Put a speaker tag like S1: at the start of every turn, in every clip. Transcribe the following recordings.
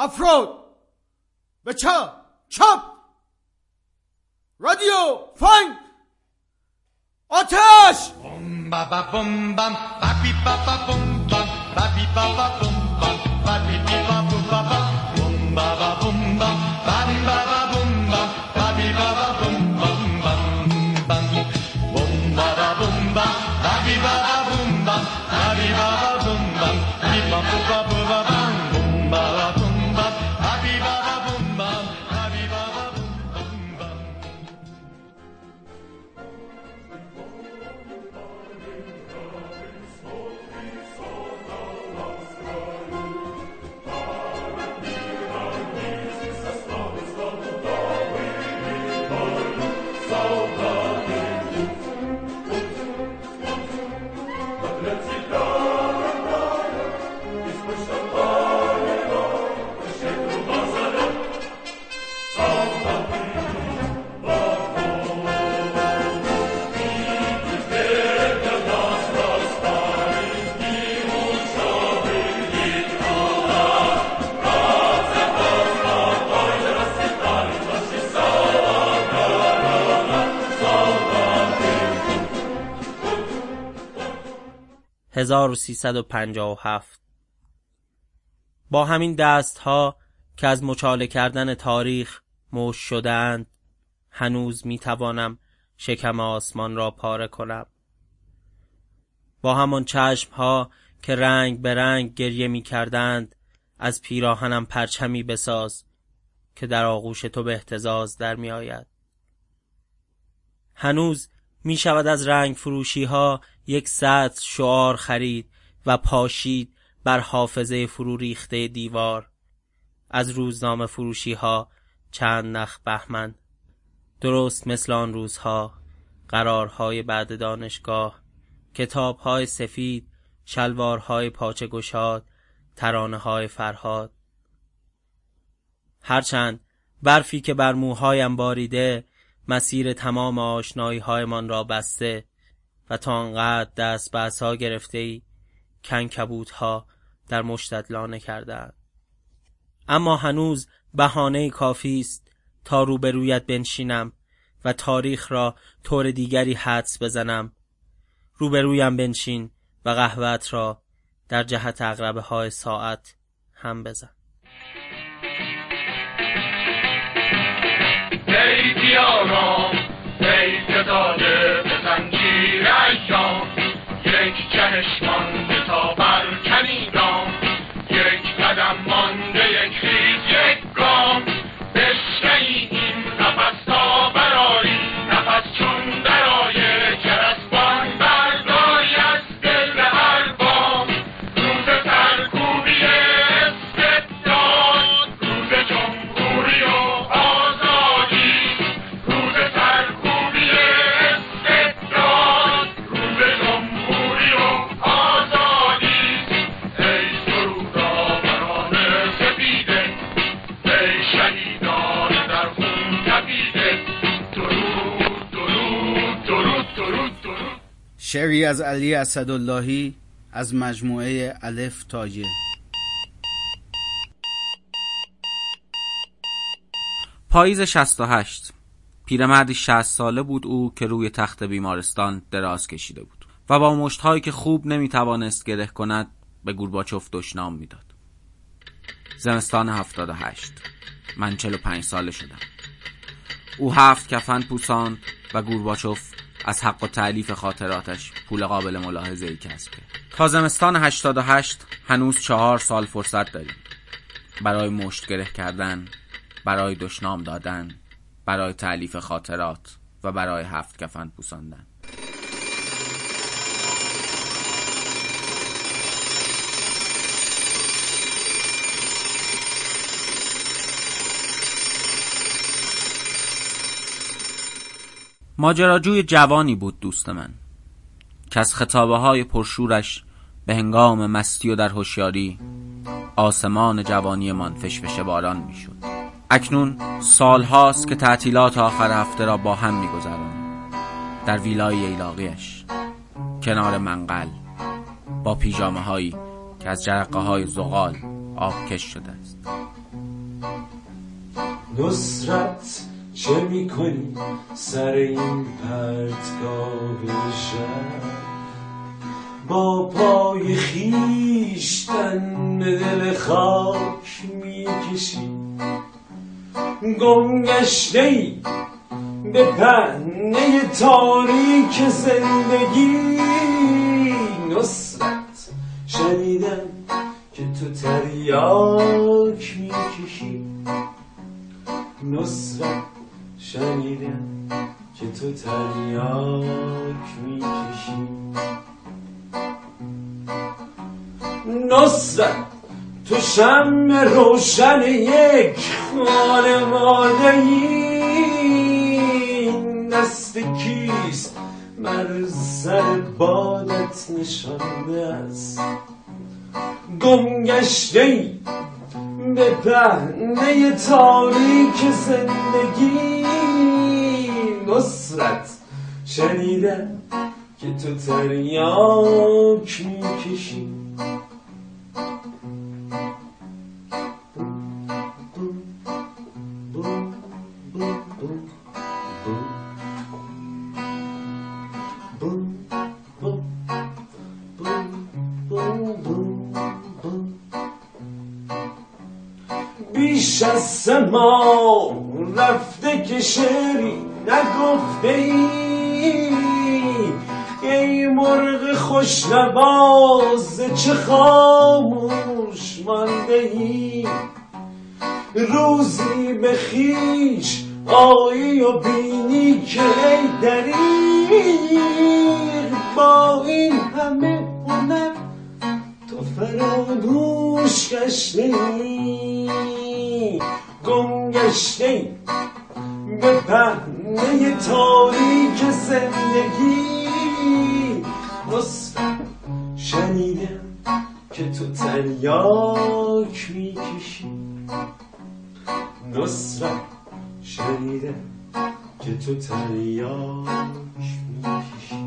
S1: افراد به چپ چپ رادیو فنگ آتش
S2: بم با با بم بم با بی با با بم بم با بی با 1357 با
S3: همین دست ها که از مچاله کردن تاریخ موش شدند هنوز می توانم شکم آسمان را پاره کنم با همان چشم ها که رنگ به رنگ گریه می کردند از پیراهنم پرچمی بساز که در آغوش تو به احتزاز در می آید. هنوز می شود از رنگ فروشی ها یک سطر شعار خرید و پاشید بر حافظه فرو ریخته دیوار. از روزنامه فروشی ها چند نخ بهمن. درست مثل آن روزها قرارهای بعد دانشگاه کتابهای سفید شلوارهای پاچه گشاد ترانه های فرهاد. هرچند برفی که بر موهایم باریده مسیر تمام آشنایی هایمان را بسته و تا انقدر دست به عصا گرفته ای کنکبوت ها در مشتت لانه کردند. اما هنوز بهانه کافی است تا روبرویت بنشینم و تاریخ را طور دیگری حدس بزنم روبرویم بنشین و قهوت را در جهت اقربه های ساعت هم بزن
S4: ای دیارام ای که داده به
S5: شعری از علی اسداللهی از مجموعه الف تاجه
S6: پاییز 68 پیرمردی 60 ساله بود او که روی تخت بیمارستان دراز کشیده بود و با مشتهایی که خوب نمی‌توانست گره کند به گورباچوف دشنام می‌داد. زمستان 78 من 45 ساله شدم. او هفت کفن پوساند و گورباچوف از حق و تعلیف خاطراتش پول قابل ملاحظه ای کسب کرد. تا زمستان 88 هنوز چهار سال فرصت داریم. برای مشت گره کردن برای دشنام دادن برای تعلیف خاطرات و برای هفت کفن پوساندن. ماجراجوی جوانی بود دوست من که از خطابه های پرشورش به هنگام مستی و در هوشیاری آسمان جوانی من فشفشه باران می‌شد. اکنون سالهاست که تعطیلات آخر هفته را با هم میگذرانیم. در ویلای ایلاقیش کنار منقل با پیژامه هایی که از جرقه های زغال آبکش شده است.
S7: نصرت چه می‌کنی سر این پرتگاه شب با پای خیشتن به دل خاک می‌کشی. گم گشته ای به پهنه تاریک زندگی. نصرت شنیدم که تو تریاک می‌کشی. نصرت شنیدم که تو تریاک می‌کشی. نصرت تو شم روشن یک خانواده ای دست کیست؟ مر سر بادت نشانده است. گم گشته ای به پهنه تاریک زندگی. تو تریاک می‌کشی. بیش از سه رفته که شعری نگفته ای. مرغ خوشنواز چه خاموش مانده ای روزی به خیش آیی و بینی که ای دریغ. با این همه هنر تو فراموش گشته ای. گم گشته به پهنه تاریک زندگی. تریاک می‌کشی. نصرت شنیدم که تو تریاک می‌کشی.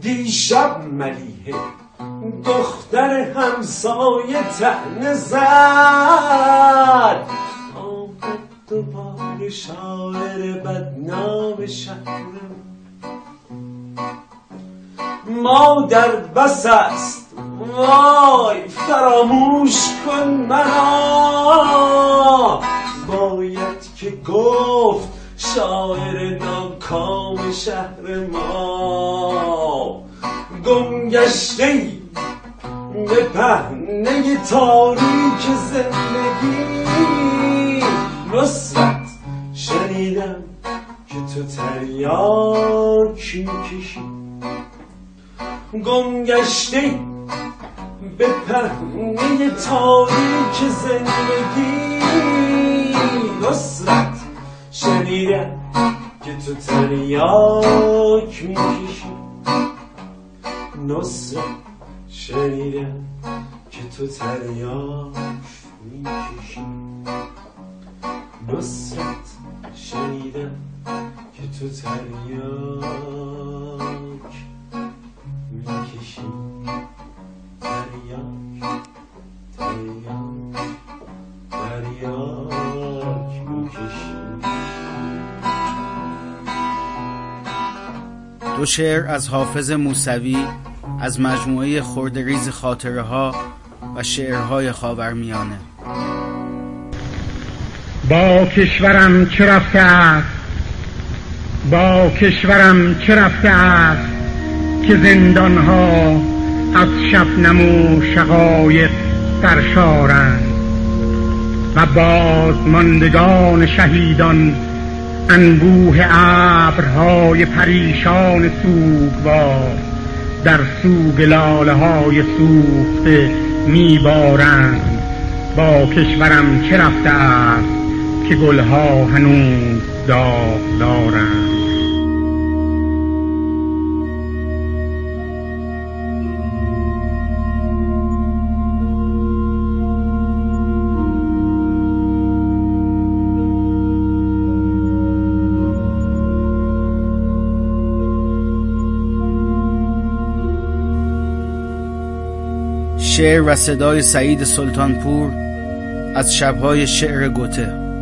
S7: دیشب ملیحه دختر همسایه تهنه زد. آمد دوباره شاعر بدنام شهرم مادر بس است. وای فراموش کن مرا. باید که گفت شاعر ناکام شهر ما. گم گشته به پهنه تاریک زندگی. گم گشته به پهنه تاریک زندگی. نصرت شنیدم که تو تریاک می‌کشی. نصرت شنیدم که تو تریاک می‌کشی. نصرت شنیدم که تو تریاک
S5: شعر از حافظ موسوی از مجموعه خردریز خاطره ها و شعرهای خاورمیانه.
S8: با کشورم چه رفته است؟ با کشورم چه رفته است که زندانها از شبنم و شقایق سرشارند و بازماندگان شهیدان انبوه ابرهای پریشان سوگوار در سوگ لاله های سوخته میبارند. با کشورم چه رفته است که گلها هنوز داغ دارند؟
S5: شعر و صدای سعید سلطانپور از شبهای شعر گوته.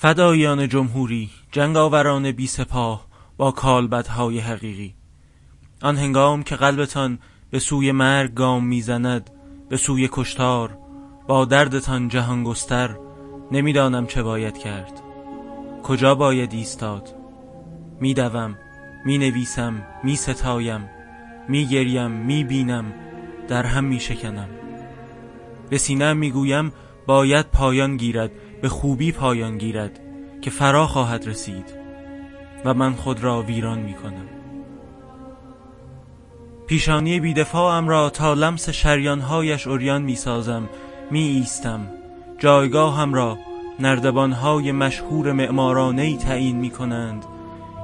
S9: فدایان جمهوری جنگاوران بی سپاه با کالبدهای حقیقی. آن هنگام که قلبتان به سوی مرگ گام می‌زند به سوی کشتار با دردتان جهان گستر نمی‌دانم چه باید کرد. کجا باید ایستاد؟ میدوم می نویسم می ستایم می گریم می بینم در هم می شکنم به سینم می گویم باید پایان گیرد. به خوبی پایان گیرد که فرا خواهد رسید و من خود را ویران می کنم پیشانی بیدفاعم را تا لمس شریانهایش اوریان می سازم می ایستم جایگاهم را نردبانهای مشهور معمارانه تعیین می کنند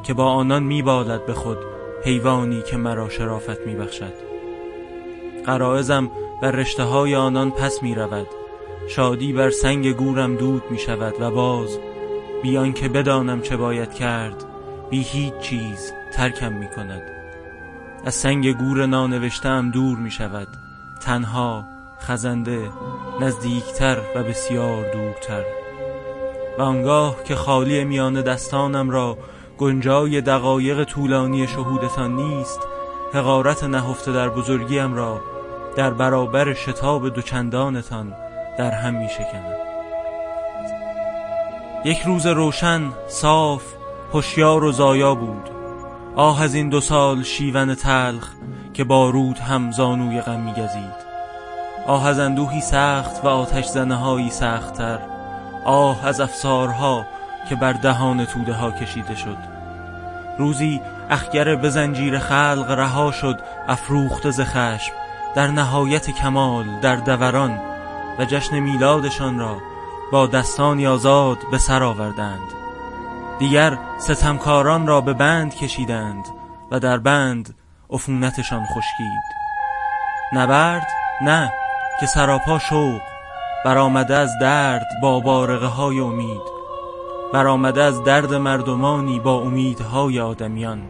S9: که با آنان می بالد به خود حیوانی که مرا شرافت می بخشد قرائزم بر رشته های آنان پس می رود شادی بر سنگ گورم دود می شود و باز بیان که بدانم چه باید کرد بی هیچ چیز ترکم می کند. از سنگ گور نانوشتم دور می شود تنها خزنده نزدیکتر و بسیار دورتر. و آنگاه که خالی میان دستانم را گنجای دقایق طولانی شهودتان نیست حقارت نهفته در بزرگیم را در برابر شتاب دوچندانتان در هم می شکنم. یک روز روشن صاف هوشیار و زایا بود. آه از این دو سال شیون تلخ که با رود هم زانوی غم می گزید. آه از اندوهی سخت و آتش زنه هایی سختتر. آه از افسارها که بر دهان توده ها کشیده شد. روزی اخگر به زنجیر خلق رها شد افروخته ز خشم. در نهایت کمال در دوران و جشن میلادشان را با دستانی آزاد به سر آوردند. دیگر ستمکاران را به بند کشیدند و در بند عفونتشان خشکید. نبرد؟ نه که سراپا شوق برآمده از درد با بارقه های امید برآمده از درد مردمانی با امیدهای آدمیان.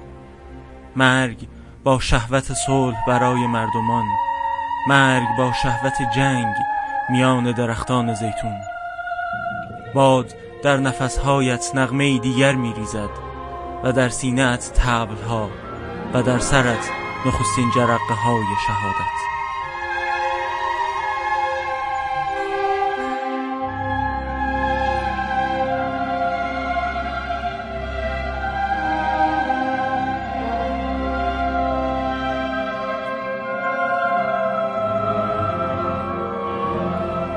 S9: مرگ با شهوت صلح برای مردمان مرگ با شهوت جنگ میان درختان زیتون. باد در نفسهایت نغمه دیگر میریزد و در سینهت تبلها و در سرت نخستین جرقه های شهادت.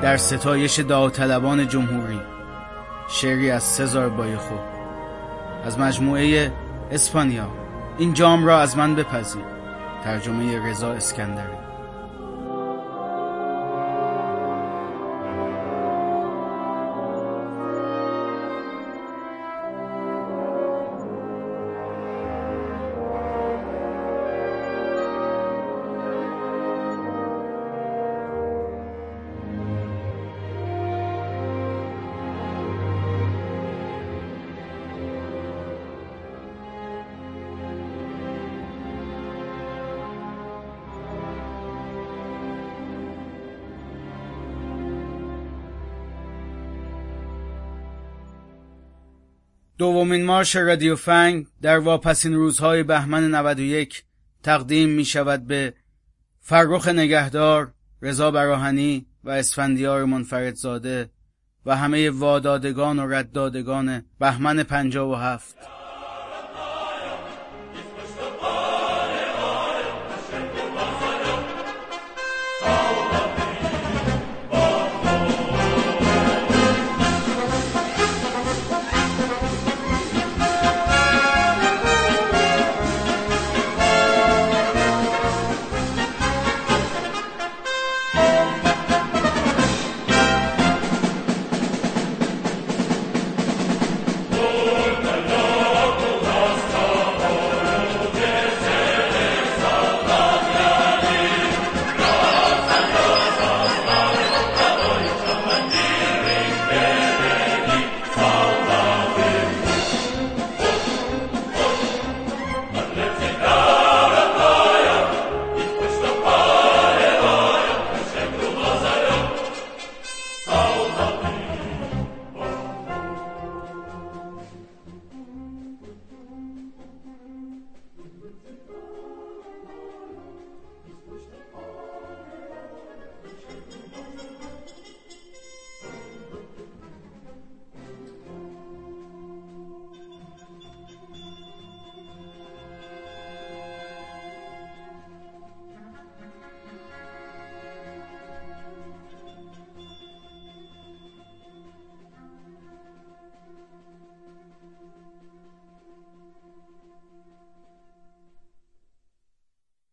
S5: در ستایش داوطلبان جمهوری شعری از سزار بایخو از مجموعه اسپانیا. این جام را از من بپذیر. ترجمه رضا اسکندری. دومین مارش رادیو فنگ در واپسین روزهای بهمن 91 تقدیم می شود به فرخ نگهدار، رضا براهنی و اسفندیار منفردزاده و همه وادادگان و ردادگان بهمن 57